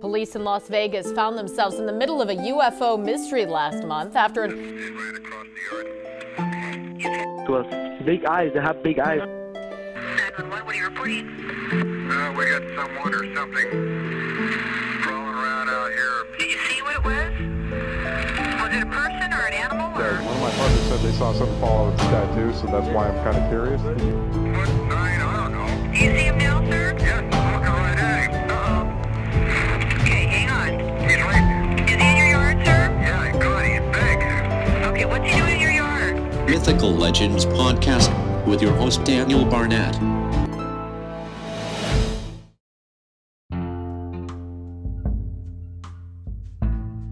Police in Las Vegas found themselves in the middle of a UFO mystery last month after an. Well, big eyes. They have big eyes. 911, what are you reporting? Uh, we got someone or something crawling around out here. Did you see what it was? Was it a person or an animal or? one of my partners said they saw something fall out of the sky too, so that's why I'm kind of curious. Mythical Legends podcast with your host Daniel Barnett.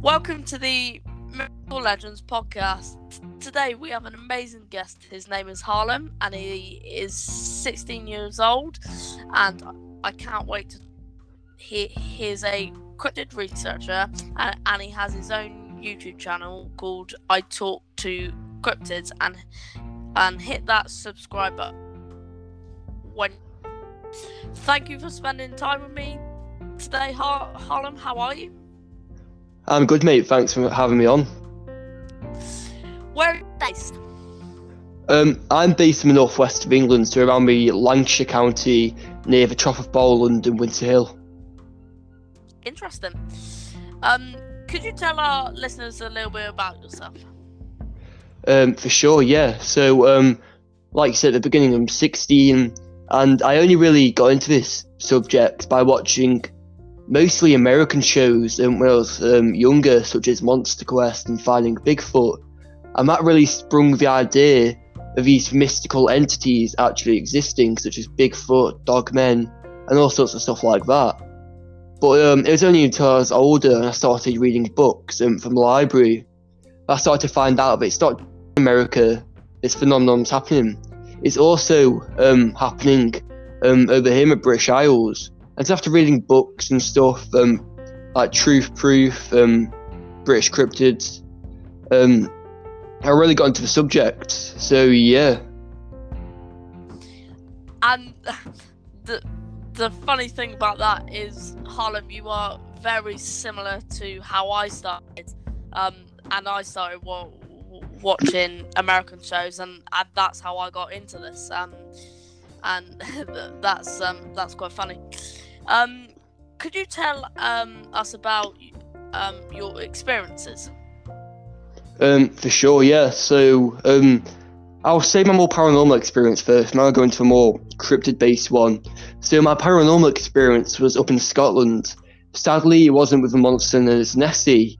Welcome to the Mythical Legends podcast. Today we have an amazing guest. His name is Harlem and he is 16 years old and I can't wait to he he's a cryptid researcher and he has his own YouTube channel called I Talk to Cryptids and and hit that subscribe button when thank you for spending time with me today Har- Harlem how are you I'm good, mate. Thanks for having me on. where are you based Um, I'm based in the northwest of England, so around the Lancashire County, near the Trough of Bowland and Winter Hill. Interesting. Um, could you tell our listeners a little bit about yourself? Um, for sure, yeah. So, um, like you said at the beginning, I'm 16, and I only really got into this subject by watching mostly American shows um, when I was um, younger, such as Monster Quest and Finding Bigfoot. And that really sprung the idea of these mystical entities actually existing, such as Bigfoot, Dogmen, and all sorts of stuff like that. But um, it was only until I was older and I started reading books um, from the library I started to find out that it's not America this phenomenon's happening. It's also um, happening um, over here in the British Isles. And so after reading books and stuff, um, like Truth Proof, um, British Cryptids, um, I really got into the subject. So yeah, And the the funny thing about that is, Harlem, you are very similar to how I started. Um, and I started wa- watching American shows, and, and that's how I got into this. Um, and that's um, that's quite funny. Um, could you tell um, us about um, your experiences? um, for sure, yeah. So um, I'll say my more paranormal experience first, and I'll go into a more cryptid-based one. So my paranormal experience was up in Scotland. Sadly, it wasn't with a monster as Nessie,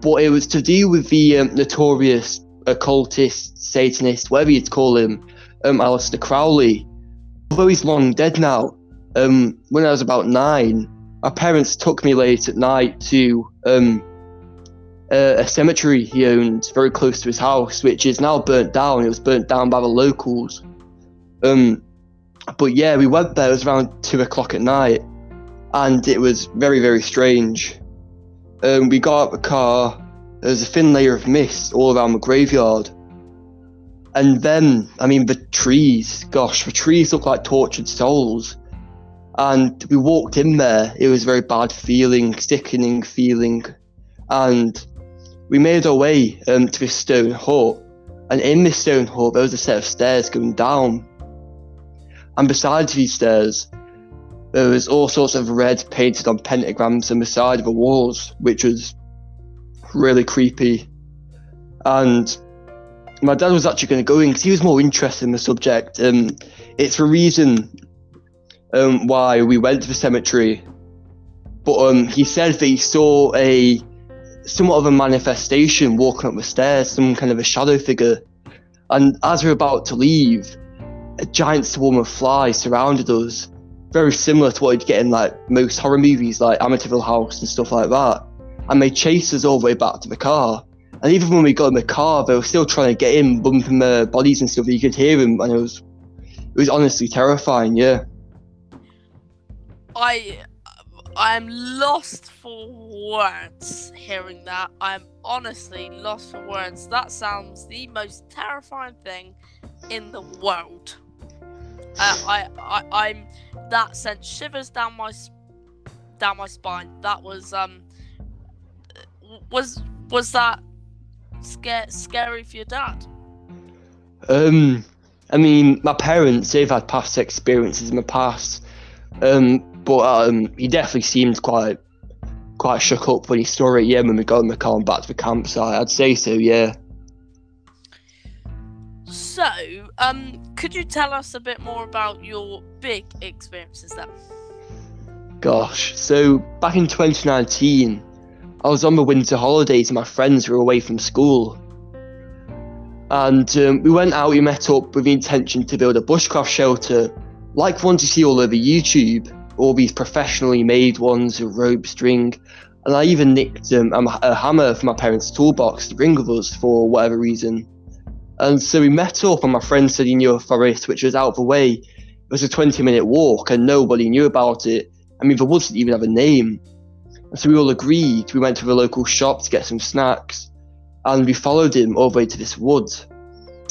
but it was to do with the um, notorious occultist, Satanist, whatever you'd call him, um, Aleister Crowley. Although he's long dead now, um, when I was about nine, my parents took me late at night to um, a, a cemetery he owned very close to his house, which is now burnt down. It was burnt down by the locals. Um, but yeah, we went there. It was around two o'clock at night, and it was very, very strange. Um, we got out the car. There was a thin layer of mist all around the graveyard. And then, I mean, the trees, gosh, the trees look like tortured souls. And we walked in there. It was a very bad feeling, sickening feeling. And we made our way um, to this stone hut. And in this stone hut, there was a set of stairs going down. And beside these stairs, there was all sorts of red painted on pentagrams on the side of the walls, which was really creepy. And my dad was actually going to go in because he was more interested in the subject. Um, it's the reason um, why we went to the cemetery. But um, he said that he saw a somewhat of a manifestation walking up the stairs, some kind of a shadow figure. And as we were about to leave, a giant swarm of flies surrounded us, very similar to what you'd get in like most horror movies, like Amityville House and stuff like that. And they chased us all the way back to the car. And even when we got in the car, they were still trying to get in, bumping their bodies and stuff. You could hear them, and it was, it was honestly terrifying. Yeah. I I am lost for words hearing that. I'm honestly lost for words. That sounds the most terrifying thing in the world. Uh, I, I, I'm that sent shivers down my down my spine. That was um, was was that scare, scary for your dad? Um, I mean, my parents, they've had past experiences in the past. Um, but um, he definitely seemed quite quite shook up when he saw it, yeah, when we got in the car and back to the campsite. I'd say so, yeah. So, um, could you tell us a bit more about your big experiences then? Gosh, so back in 2019, I was on the winter holidays and my friends were away from school. And um, we went out, we met up with the intention to build a bushcraft shelter, like ones you see all over YouTube, all these professionally made ones with rope string. And I even nicked um, a, a hammer from my parents' toolbox to bring with us for whatever reason. And so we met up, and my friend said he knew a forest which was out of the way. It was a 20 minute walk, and nobody knew about it. I mean, the woods didn't even have a name. So we all agreed. We went to the local shop to get some snacks, and we followed him all the way to this wood.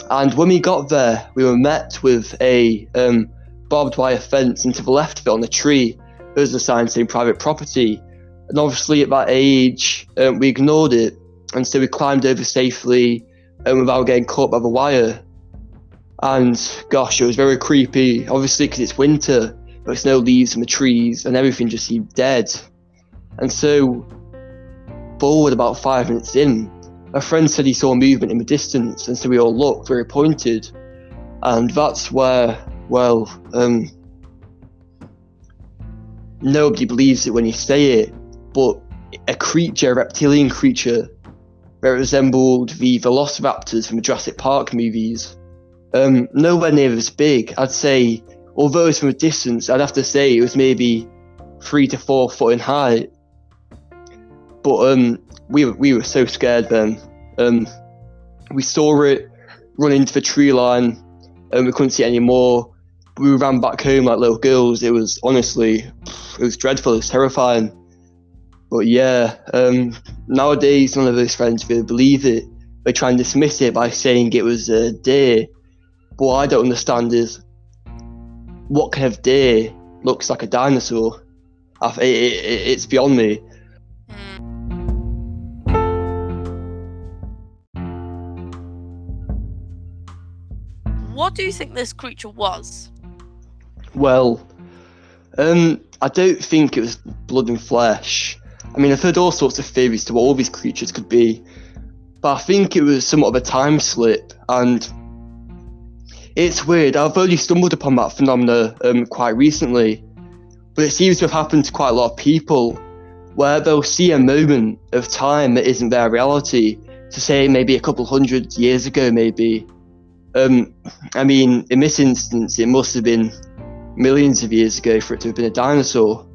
And when we got there, we were met with a um, barbed wire fence, and to the left of it on the tree, there was a sign saying private property. And obviously, at that age, um, we ignored it, and so we climbed over safely um, without getting caught by the wire. And gosh, it was very creepy, obviously, because it's winter. but There's no leaves on the trees, and everything just seemed dead. And so, forward about five minutes in, a friend said he saw movement in the distance, and so we all looked where he pointed. And that's where, well, um, nobody believes it when you say it, but a creature, a reptilian creature, that resembled the velociraptors from the Jurassic Park movies. Um, nowhere near as big. I'd say, although it's from a distance, I'd have to say it was maybe three to four foot in height. But um, we we were so scared then. Um, we saw it run into the tree line, and we couldn't see it anymore. We ran back home like little girls. It was honestly, it was dreadful. It was terrifying. But yeah, um, nowadays none of those friends really believe it. They try and dismiss it by saying it was a deer. But what I don't understand is what kind of deer looks like a dinosaur. It, it, it's beyond me. Do you think this creature was? Well, um, I don't think it was blood and flesh. I mean, I've heard all sorts of theories to what all these creatures could be, but I think it was somewhat of a time slip, and it's weird. I've only stumbled upon that phenomena um, quite recently, but it seems to have happened to quite a lot of people, where they'll see a moment of time that isn't their reality. To say maybe a couple hundred years ago, maybe. Um, I mean, in this instance, it must have been millions of years ago for it to have been a dinosaur.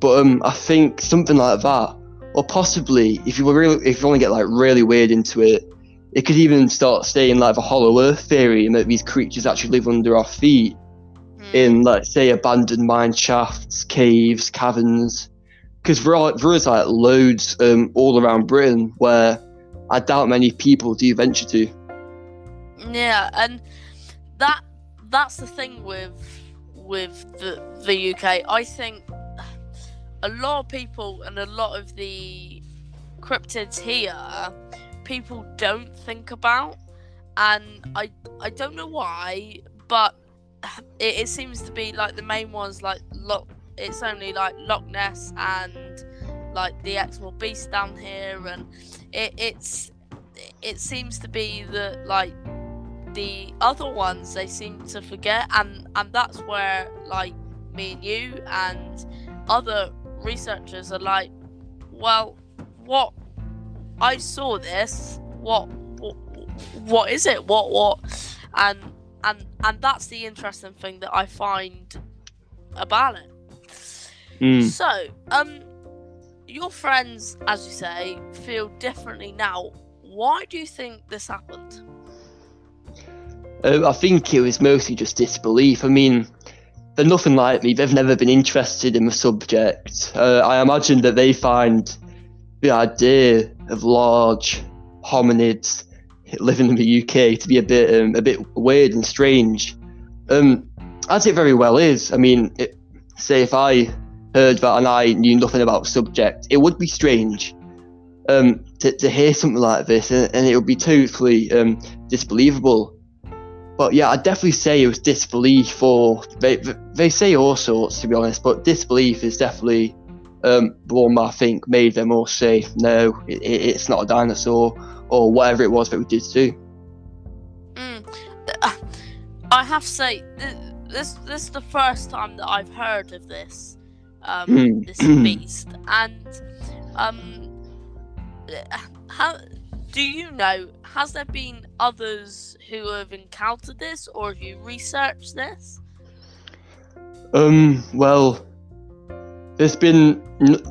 But um, I think something like that, or possibly if you were really, if you want to get like really weird into it, it could even start saying like the Hollow Earth theory, and that these creatures actually live under our feet Hmm. in, like, say, abandoned mine shafts, caves, caverns. Because there are there is like loads um, all around Britain where I doubt many people do venture to. Yeah, and that that's the thing with with the the UK. I think a lot of people and a lot of the cryptids here, people don't think about, and I I don't know why, but it, it seems to be like the main ones like. It's only like Loch Ness and like the Exmoor Beast down here, and it, it's it seems to be that like the other ones they seem to forget and and that's where like me and you and other researchers are like well what i saw this what what, what is it? What what? And and and that's the interesting thing that i find about it. Mm. so um your friends as you say feel differently now. Why do you think this happened Um, I think it was mostly just disbelief. I mean, they're nothing like me. They've never been interested in the subject. Uh, I imagine that they find the idea of large hominids living in the UK to be a bit um, a bit weird and strange. Um, as it very well is. I mean, it, say if I heard that and I knew nothing about the subject, it would be strange um, to, to hear something like this, and, and it would be totally um, disbelievable. But yeah, I'd definitely say it was disbelief, or they, they say all sorts, to be honest, but disbelief is definitely um, the one that I think made them all say, no, it, it's not a dinosaur, or whatever it was that we did do. Mm. I have to say, this this is the first time that I've heard of this um, Mm. this beast, and um, how do you know? Has there been others who have encountered this, or have you researched this? Um, well, there's been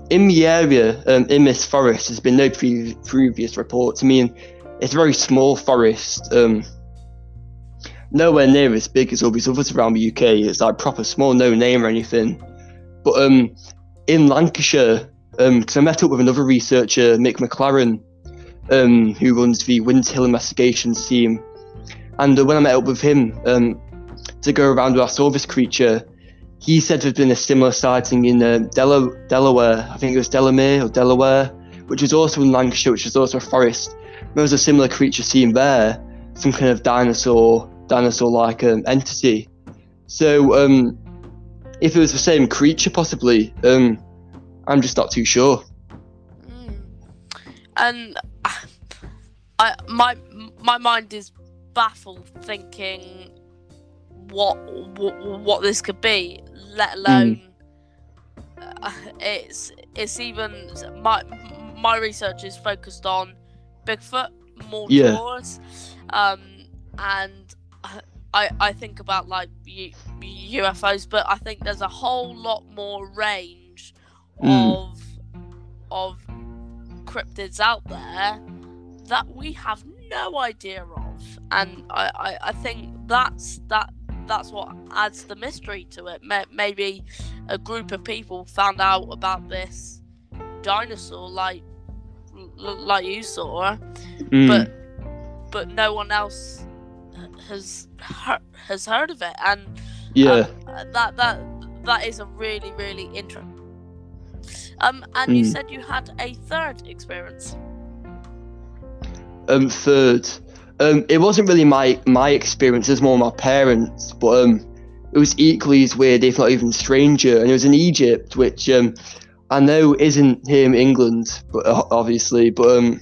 in the area, um, in this forest, there's been no pre- previous reports. I mean, it's a very small forest, um, nowhere near as big as all these others around the UK. It's like proper small, no name or anything. But um, in Lancashire, because I met up with another researcher, Mick McLaren, um, who runs the Winter Hill Investigations team, and uh, when I met up with him um, to go around where I saw this creature, he said there'd been a similar sighting in uh, Dela- Delaware. I think it was Delamere or Delaware, which is also in Lancashire, which is also a forest. There was a similar creature seen there, some kind of dinosaur, dinosaur-like um, entity. So, um, if it was the same creature, possibly, um, I'm just not too sure. Mm. And I my my mind is baffled thinking what what, what this could be, let alone uh, it's it's even my my research is focused on Bigfoot more Yeah. towards um and I I think about like U- UFOs but I think there's a whole lot more range Mm. of of cryptids out there that we have no idea of and I, I, I think that's that that's what adds the mystery to it maybe a group of people found out about this dinosaur like like you saw Mm. but but no one else has heard, has heard of it and yeah. uh, that that that is a really really interesting um and you Mm. said you had a third experience um third. Um it wasn't really my my experience it was more my parents but um it was equally as weird if not even stranger. And it was in egypt which um i know isn't here in england but uh, obviously but um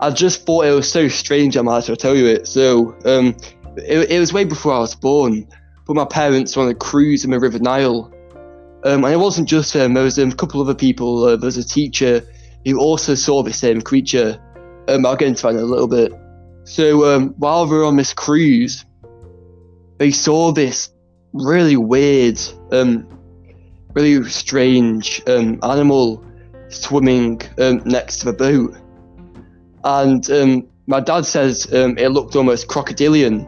i just thought it was so strange i might as well tell you it. So um it, it was way before i was born but my parents were on a cruise in the river nile. Um and it wasn't just them there was um, a couple other people uh, there was a teacher who also saw the same creature um, I'll get into that in a little bit. So um, while we were on this cruise, they saw this really weird, um, really strange um, animal swimming um, next to the boat, and um, my dad says um, it looked almost crocodilian,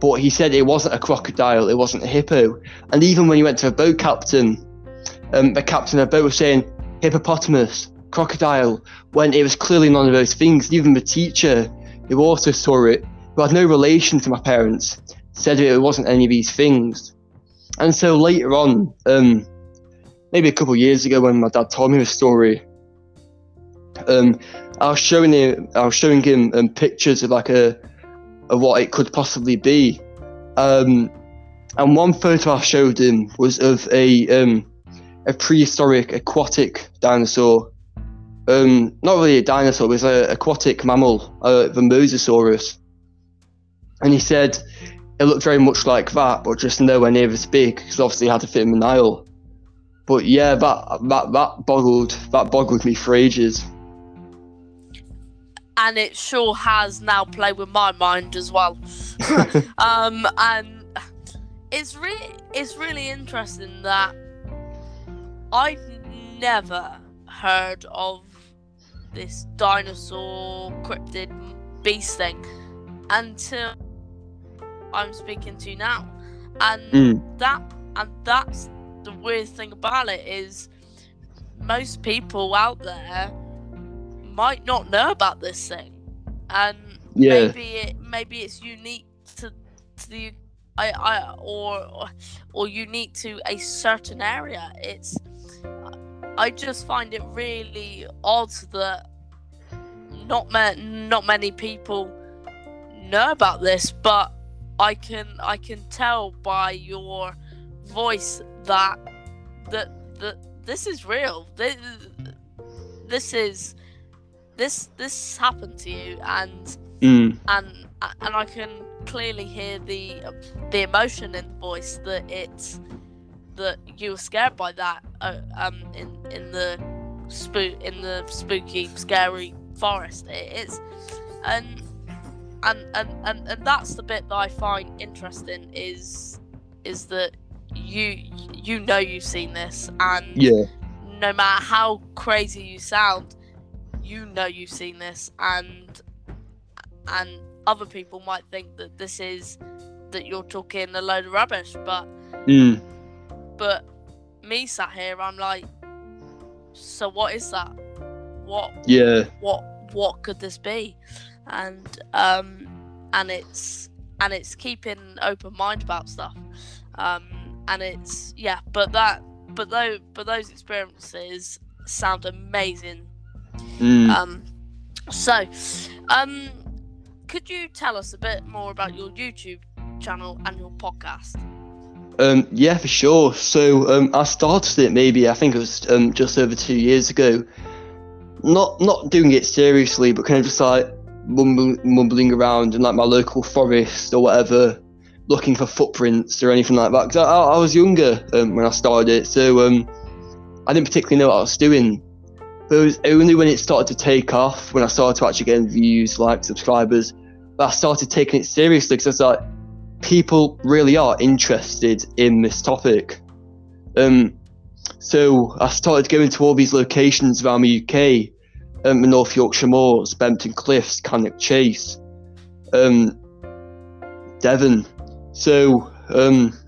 but he said it wasn't a crocodile, it wasn't a hippo, and even when he went to the boat captain, um, the captain of the boat was saying hippopotamus, crocodile, when it was clearly none of those things. Even the teacher who also saw it, who had no relation to my parents, said it wasn't any of these things. And so later on, um, maybe a couple of years ago, when my dad told me the story, um, I was showing him, I was showing him um, pictures of like a, of what it could possibly be. Um, and one photo I showed him was of a um, a prehistoric aquatic dinosaur um, not really a dinosaur, it was an aquatic mammal, uh, the Mosasaurus. And he said it looked very much like that, but just nowhere near as big, because obviously it had to fit in the Nile. But yeah, that that that boggled that boggled me for ages. and it sure has now played with my mind as well um and it's really it's really interesting that i've never heard of this dinosaur cryptid beast thing until i'm speaking to you now and Mm. that and that's the weird thing about it is most people out there might not know about this thing and Yeah. maybe it maybe it's unique to to the I, I or or unique to a certain area. It's I just find it really odd that not ma- not many people know about this, but I can I can tell by your voice that that that this is real. This, this is this this happened to you, and Mm. and and I can clearly hear the the emotion in the voice that it's that you were scared by that uh, um in in the spook in the spooky scary forest it is and and, and and and that's the bit that I find interesting is is that you you know you've seen this and Yeah. no matter how crazy you sound, you know you've seen this, and and other people might think that this is that you're talking a load of rubbish, but Mm. But me sat here, I'm like, so what is that? What Yeah. what what could this be? And um and it's and it's keeping open mind about stuff. Um and it's yeah, but that but though but those experiences sound amazing. Mm. Um so um could you tell us a bit more about your YouTube channel and your podcast? Um, yeah, for sure. So um, I started it maybe I think it was um, just over two years ago. Not not doing it seriously, but kind of just like mumbling, mumbling around in like my local forest or whatever, looking for footprints or anything like that. Because I, I was younger um, when I started it, so um, I didn't particularly know what I was doing. But it was only when it started to take off, when I started to actually get views, like subscribers, that I started taking it seriously. Because I was like, people really are interested in this topic. Um, so I started going to all these locations around the UK, um, the North Yorkshire Moors, Bempton Cliffs, Cannock Chase, um, Devon. So um,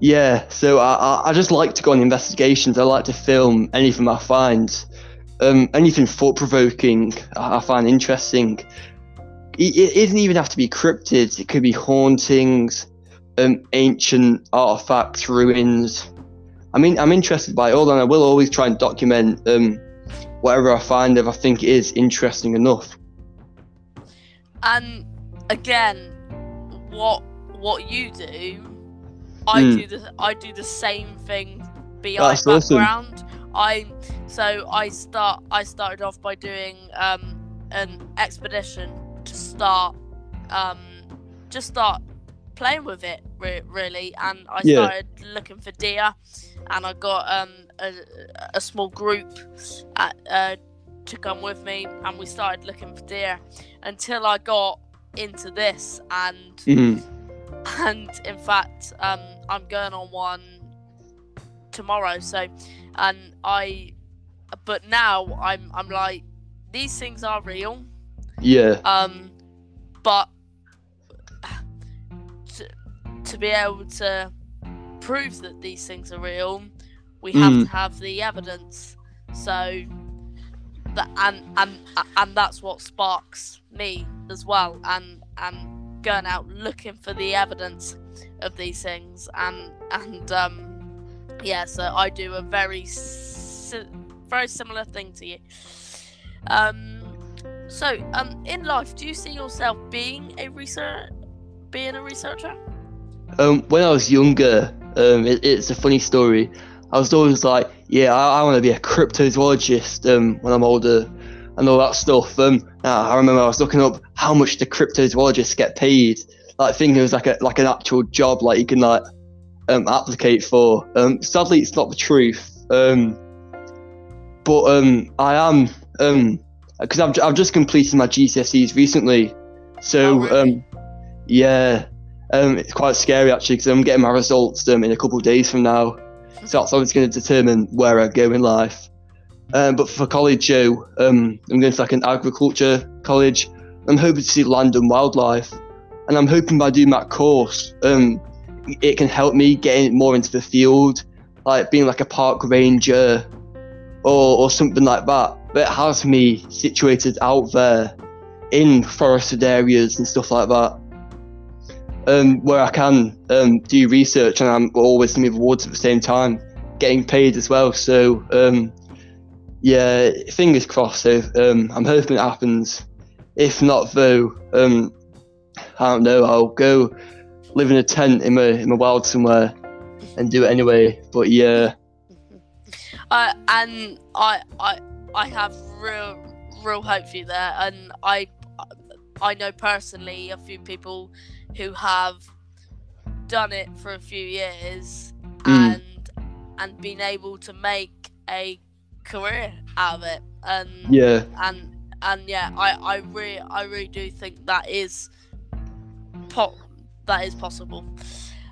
yeah, so I, I, just like to go on investigations. I like to film anything I find, um, anything thought provoking. I find interesting it, it doesn't even have to be cryptids. It could be hauntings, um, ancient artifacts, ruins. I mean, I'm interested by it all, and I will always try and document um, whatever I find if I think it is interesting enough. And again, what what you do, I Mm. do the I do the same thing behind That's awesome. background. I so I start I started off by doing um an expedition to start um just start playing with it re- really and I Yeah. started looking for deer and I got um a, a small group at, uh, to come with me and we started looking for deer until I got into this and Mhm. and in fact um I'm going on one tomorrow so and I but now I'm I'm like these things are real Yeah, um but to, to be able to prove that these things are real we have Mm. to have the evidence. So that and and and that's what sparks me as well and and going out looking for the evidence of these things. And and um yeah so i do a very si- very similar thing to you. Um so um in life do you see yourself being a research being a researcher um, when I was younger, um, it, it's a funny story. I was always like, yeah, I, I want to be a cryptozoologist um, when I'm older and all that stuff. Um, I remember I was looking up how much the cryptozoologists get paid. Like thinking it was like a like an actual job, like you can like um, applicate for. Um, sadly, it's not the truth. Um, but um, I am um, because I've I've just completed my GCSEs recently, so Oh, really? um, yeah, um, it's quite scary actually because I'm getting my results um, in a couple of days from now. So that's obviously going to determine where I go in life. Um, but for college, Joe, um, I'm going to like an agriculture college. I'm hoping to see land and wildlife, and I'm hoping by doing that course, um, it can help me get more into the field, like being like a park ranger, or or something like that. That has me situated out there in forested areas and stuff like that. um, where I can um, do research and I'm always in the awards at the same time, getting paid as well. So um, yeah, fingers crossed. So um, I'm hoping it happens. If not, though, um, I don't know. I'll go live in a tent in my in my wild somewhere and do it anyway. But yeah, Uh, and I, I, I have real, real hope for you there. And I, I know personally a few people who have done it for a few years Mm. and and been able to make a career out of it. And yeah, and and yeah, I, I really, I really do think that is, po- that is possible.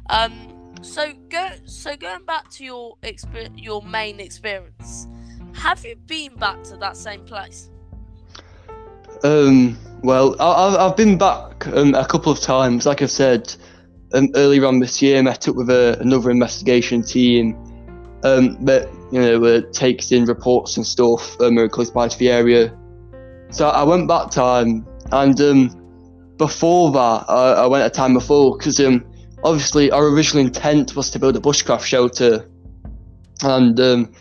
Um, so go, so going back to your exper- your main experience, have you been back to that same place? Um, well, I, I've, I've been back um, a couple of times. Like I've said, um, earlier on this year, met up with a, another investigation team um, that you know uh, takes in reports and stuff um, very close by to the area. So I went back time, and um, before that, I, I went a time before because um, obviously our original intent was to build a bushcraft shelter, and um,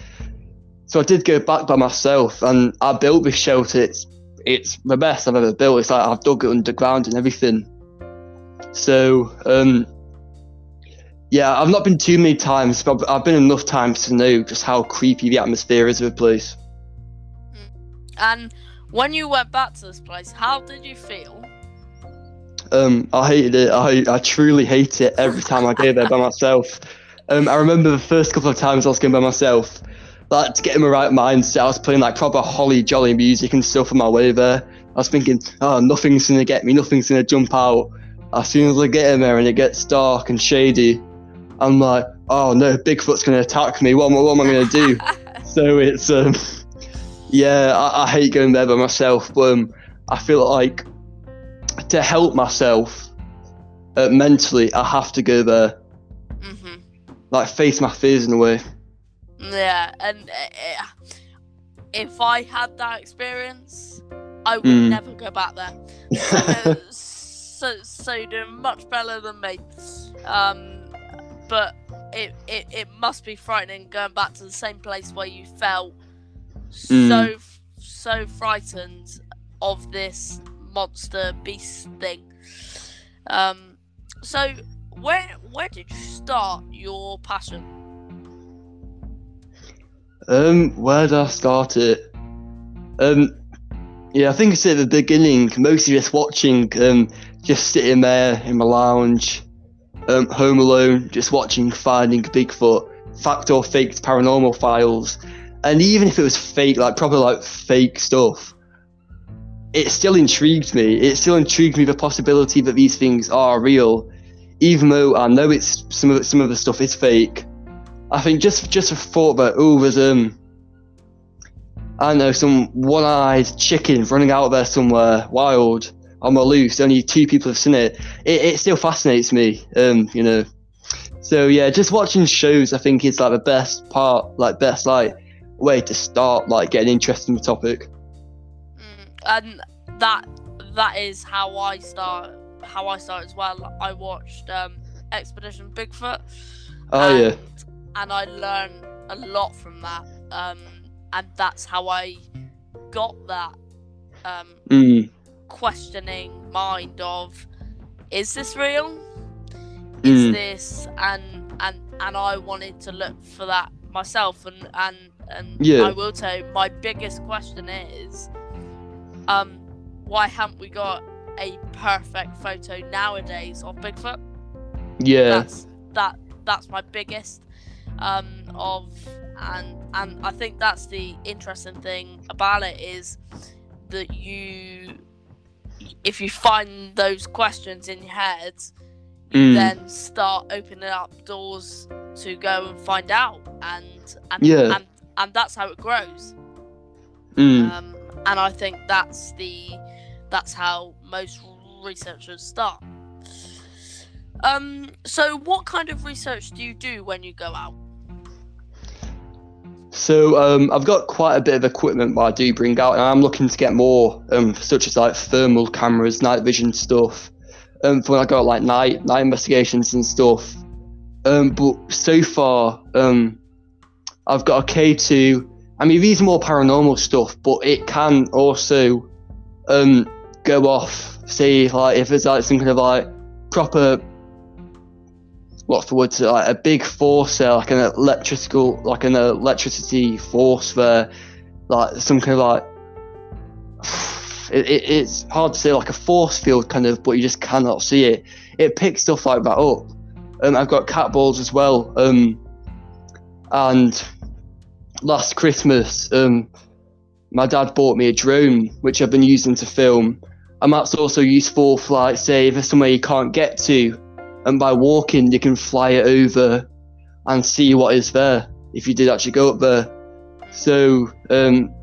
so I did go back by myself, and I built this shelter. It's it's the best I've ever built. It's like I've dug it underground and everything. So, um, yeah, I've not been too many times, but I've been enough times to know just how creepy the atmosphere is of the place. And when you went back to this place, how did you feel? Um, I hated it. I, I truly hate it every time I go there by myself. Um, I remember the first couple of times I was going by myself, like to get in my right mindset, I was playing like proper holly jolly music and stuff on my way there. I was thinking, oh, nothing's gonna get me, nothing's gonna jump out. As soon as I get in there and it gets dark and shady, I'm like, oh no, Bigfoot's gonna attack me. What, am I- what am I gonna do? so it's um, yeah, I, I hate going there by myself, but um, I feel like to help myself uh, mentally, I have to go there, hmm like face my fears in a way. Yeah, and uh, uh, if I had that experience, I would Mm. never go back there. So, so you're doing much better than me. Um, but it, it, it must be frightening going back to the same place where you felt so Mm. so frightened of this monster beast thing. Um, so where where did you start your passion? Um, where did I start it? Um, yeah, I think it's at the beginning, mostly just watching, um, just sitting there in my lounge, um, home alone, just watching Finding Bigfoot, fact or faked paranormal files, and even if it was fake, like proper like fake stuff, it still intrigued me. It still intrigued me the possibility that these things are real, even though I know it's some of some of the stuff is fake. I think just just a thought that oh, there's um, I don't know, some one-eyed chicken running out there somewhere, wild on the loose. Only two people have seen it. It, it still fascinates me, um, you know. So yeah, just watching shows, I think is like the best part, like best like way to start like getting interested in the topic. Mm, and that that is how I start how I start as well. I watched um, Expedition Bigfoot. Oh yeah, and, I learned a lot from that. Um, and that's how I got that um, mm, questioning mind of is this real? Is Mm. this and and and I wanted to look for that myself and and and Yeah. I will tell you my biggest question is um why haven't we got a perfect photo nowadays of Bigfoot? yeah, That's that that's my biggest um of and and I think that's the interesting thing about it is that you if you find those questions in your head mm, then start opening up doors to go and find out and and Yeah. and, and that's how it grows. Mm, um, and I think that's the that's how most researchers start. Um so what kind of research do you do when you go out So um, I've got quite a bit of equipment that I do bring out, and I'm looking to get more, um, such as like thermal cameras, night vision stuff, um, for when I got like night night investigations and stuff. Um, but so far, um, I've got a K2. I mean, these are more paranormal stuff, but it can also um, go off. See, like if it's like some kind of like proper, what's the word? to- Like a big force there, like an electrical, like an electricity force there, like some kind of like. It, it, it's hard to say, like a force field kind of, but you just cannot see it. It picks stuff like that up. Um, I've got cat balls as well. Um, and last Christmas, um, my dad bought me a drone, which I've been using to film. And that's also useful for, like, say, if there's somewhere you can't get to, and by walking, you can fly it over and see what is there if you did actually go up there. So, um,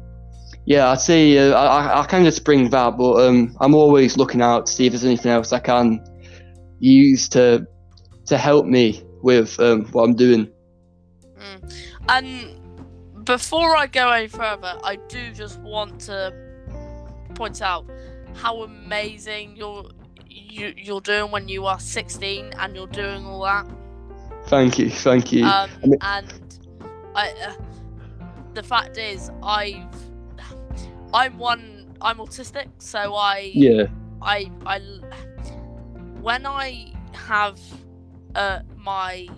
yeah, I'd say uh, I, I- of spring that, but um, I'm always looking out to see if there's anything else I can use to to help me with um, what I'm doing. Mm. And before I go any further, I do just want to point out how amazing you're you, you're doing when you are 16 and you're doing all that. Thank you, thank you. Um, I mean- and I, uh, the fact is, I've I'm one I'm autistic, so I yeah, I I when I have uh, my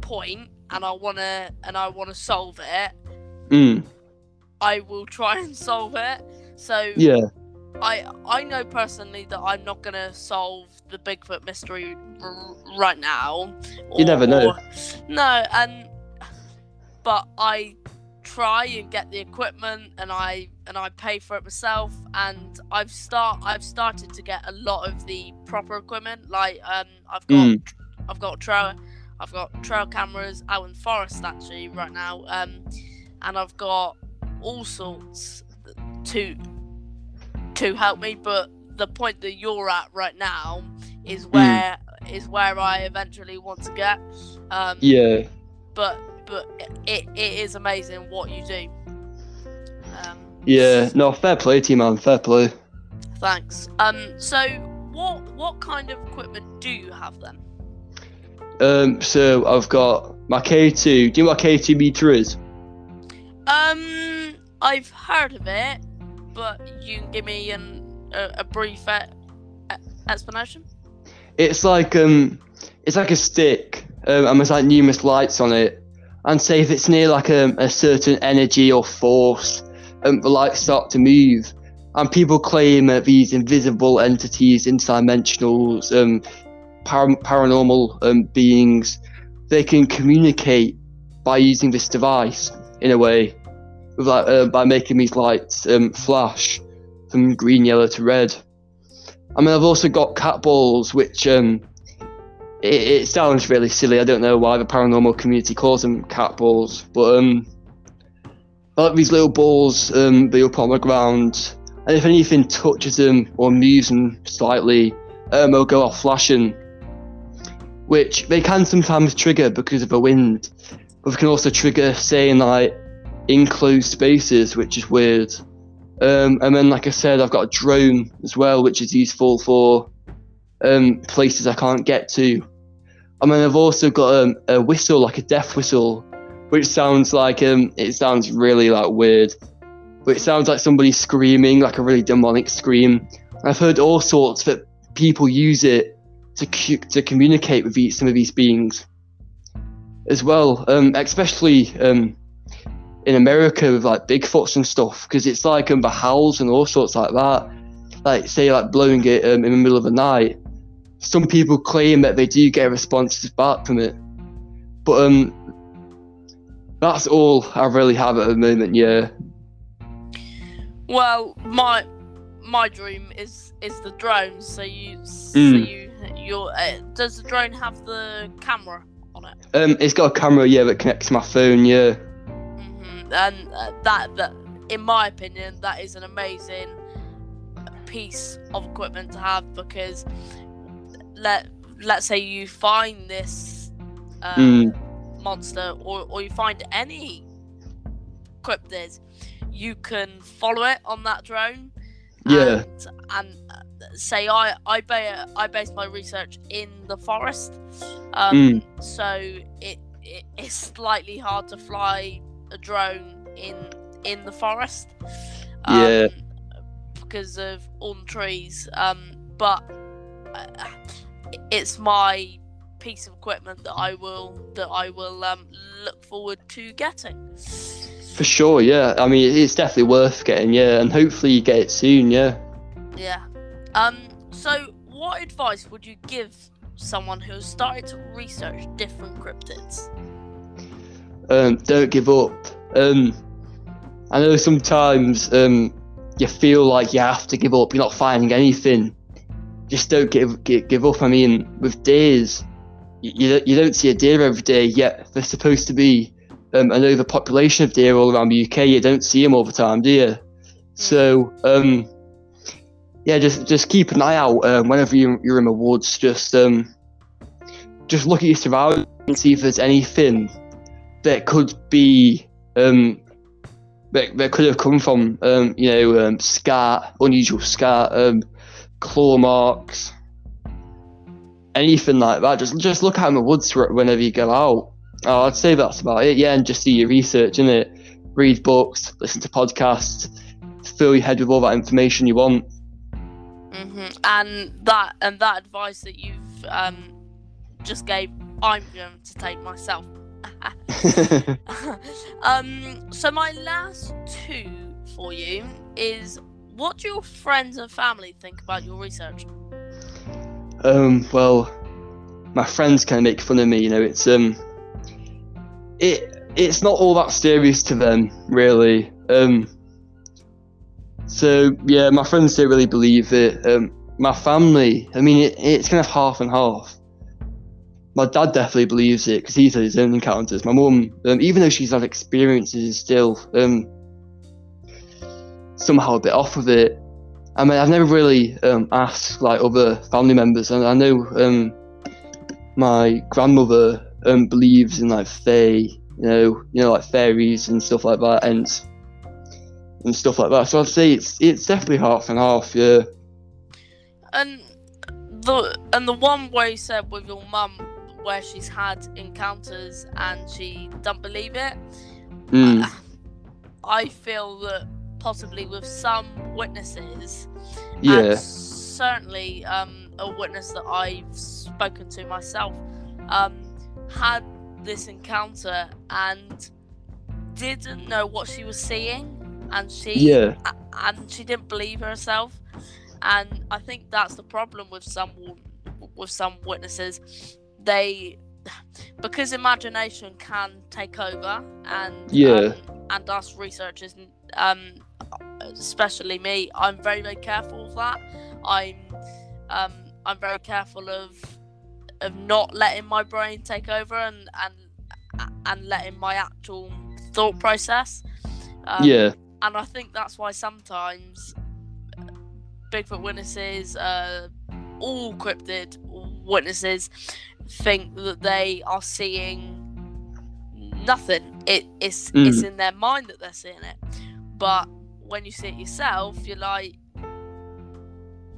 point and I wanna and I wanna solve it, mm, I will try and solve it. So yeah, I I know personally that I'm not gonna solve the Bigfoot mystery r- right now. You never know. or- no, and but I try and get the equipment, and I and I pay for it myself, and I've start I've started to get a lot of the proper equipment. Like um, I've got Mm. I've got trail I've got trail cameras out in the forest actually right now, um, and I've got all sorts to to help me. But the point that you're at right now is where is where I eventually want to get. Um, yeah. But but it, it is amazing what you do. Um, Yeah, no, fair play to you, man. Fair play. Thanks. Um. So what what kind of equipment do you have then? Um, so I've got my K2. Do you know what a K2 meter is? Um. I've heard of it, but you can give me an a, a brief e- e- explanation. It's like um, it's like a stick, um, and there's like numerous lights on it. And say if it's near like a, a certain energy or force, um, the lights start to move. And people claim that these invisible entities, interdimensionals, um, par- paranormal um, beings, they can communicate by using this device in a way, uh, by making these lights um, flash from green, yellow to red. I mean, I've also got cat balls, which um, it, it sounds really silly. I don't know why the paranormal community calls them cat balls, but um, like these little balls um, they up on the ground, and if anything touches them or moves them slightly, um, they'll go off flashing, which they can sometimes trigger because of the wind, but they can also trigger, say, like enclosed spaces, which is weird. Um, and then, like I said, I've got a drone as well, which is useful for um, places I can't get to. I mean, I've also got um, a whistle, like a death whistle, which sounds like um, it sounds really like weird, but it sounds like somebody screaming, like a really demonic scream. I've heard all sorts that people use it to cu- to communicate with these, some of these beings as well, um, especially um, in America with like Bigfoots and stuff, because it's like um, the howls and all sorts like that. Like say like blowing it um, in the middle of the night. Some people claim that they do get responses back from it, but um, that's all I really have at the moment. Yeah. Well, my my dream is is the drone. So you so Mm. you your uh, does the drone have the camera on it? Um, it's got a camera, yeah, that connects to my phone, yeah. And uh, that that in my opinion that is an amazing piece of equipment to have because let let's say you find this uh, Mm. monster or or you find any cryptids you can follow it on that drone Yeah. And, and uh, say I I, ba- I base my research in the forest, um, Mm. so it, it it's slightly hard to fly a drone in in the forest. um, Yeah. Because of all the trees, um, but uh, it's my piece of equipment that I will that I will um, look forward to getting. For sure, yeah. I mean, it's definitely worth getting, yeah, and hopefully you get it soon, yeah. Yeah. Um. So, what advice would you give someone who has started to research different cryptids? Um, don't give up. Um, I know sometimes um, you feel like you have to give up. You're not finding anything. Just don't give give, give up. I mean, with deers, you, you don't- see a deer every day. Yet there's supposed to be um, an overpopulation of deer all around the UK. You don't see them all the time, do you? So um, yeah, just just keep an eye out um, whenever you, you're in the woods. Just um, just look at your surroundings and see if there's anything that could be um, that, that could have come from um, you know um, scar, unusual scar, um, claw marks, anything like that. Just just look out in the woods whenever you go out. Oh, I'd say that's about it. Yeah, and just do your research in it. Read books, listen to podcasts, fill your head with all that information you want. hmm And that and that advice that you've um just gave, I'm going to take myself. um. So my last two for you is what do your friends and family think about your research? Um, well, my friends kind of make fun of me. You know, it's um, it it's not all that serious to them, really. Um, so yeah, my friends don't really believe it. Um, my family, I mean, it, it's kind of half and half. My dad definitely believes it because he's had his own encounters. My mum, um, even though she's had experiences, is still um, somehow a bit off of it. I mean, I've never really um, asked like other family members, and I know um, my grandmother um, believes in like fae, you know, you know, like fairies and stuff like that, and and stuff like that. So I'd say it's it's definitely half and half, yeah. And the and the one way said with your mum where she's had encounters and she don't believe it. Mm, I feel that possibly with some witnesses, yeah, and certainly um, a witness that I've spoken to myself, um, had this encounter and didn't know what she was seeing, and she yeah, and she didn't believe herself. And i think that's the problem with some with some witnesses they because imagination can take over and Yeah. um, and us researchers um especially me i'm very very careful of that i'm um i'm very careful of of not letting my brain take over and and and letting my actual thought process um, yeah, and I think that's why sometimes Bigfoot witnesses, uh, all cryptid witnesses, think that they are seeing nothing. It, it's it's in their mind that they're seeing it, but when you see it yourself, you're like,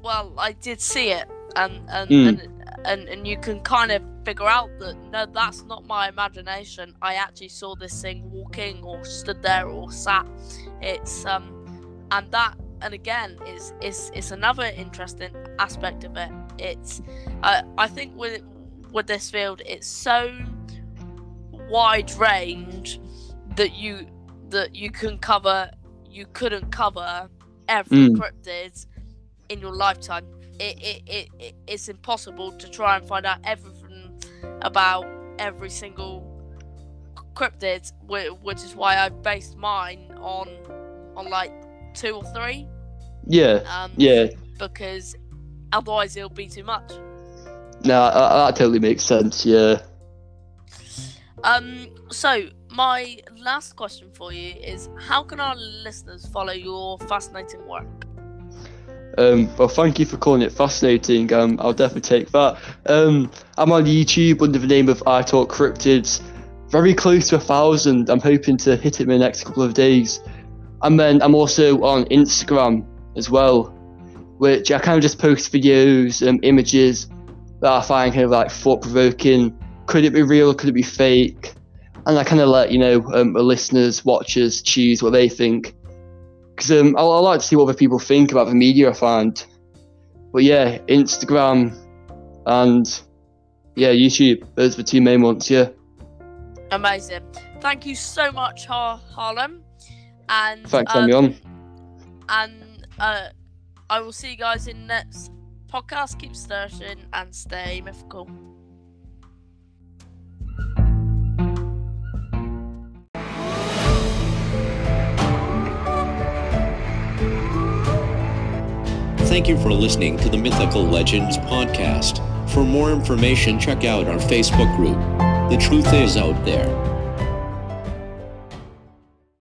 well, I did see it, and and Mm. and, and and you can kind of figure out that no, that's not my imagination. I actually saw this thing walking, or stood there, or sat. It's um, and that, and again, is is it's another interesting aspect of it. It's, uh, I think with with this field, it's so wide range that you that you can cover you couldn't cover every Mm. cryptid in your lifetime it, it, it, it it's impossible to try and find out everything about every single cryptid whi- which is why i based mine on on like two or three yeah, um yeah. because otherwise it'll be too much No, that, that totally makes sense. Yeah. Um, so my last question for you is: How can our listeners follow your fascinating work? Um, well, thank you for calling it fascinating. Um, I'll definitely take that. Um, I'm on YouTube under the name of I Talk Cryptids. Very close to a thousand. I'm hoping to hit it in the next couple of days. And then I'm also on Instagram as well. which I kind of just post videos, um, images that I find kind of like thought provoking. Could it be real? Could it be fake? And I kind of let you know um, the listeners, watchers choose what they think. Because um, I, I like to see what other people think about the media I find. But yeah, Instagram and yeah, YouTube. Those are the two main ones. Yeah. Amazing. Thank you so much, Har- Harlem. And Thanks for having me um, on. And uh, I will see you guys in next podcast. Keep searching and stay mythical. Thank you for listening to the Mythical Legends podcast. For more information, check out our Facebook group. The truth is out there.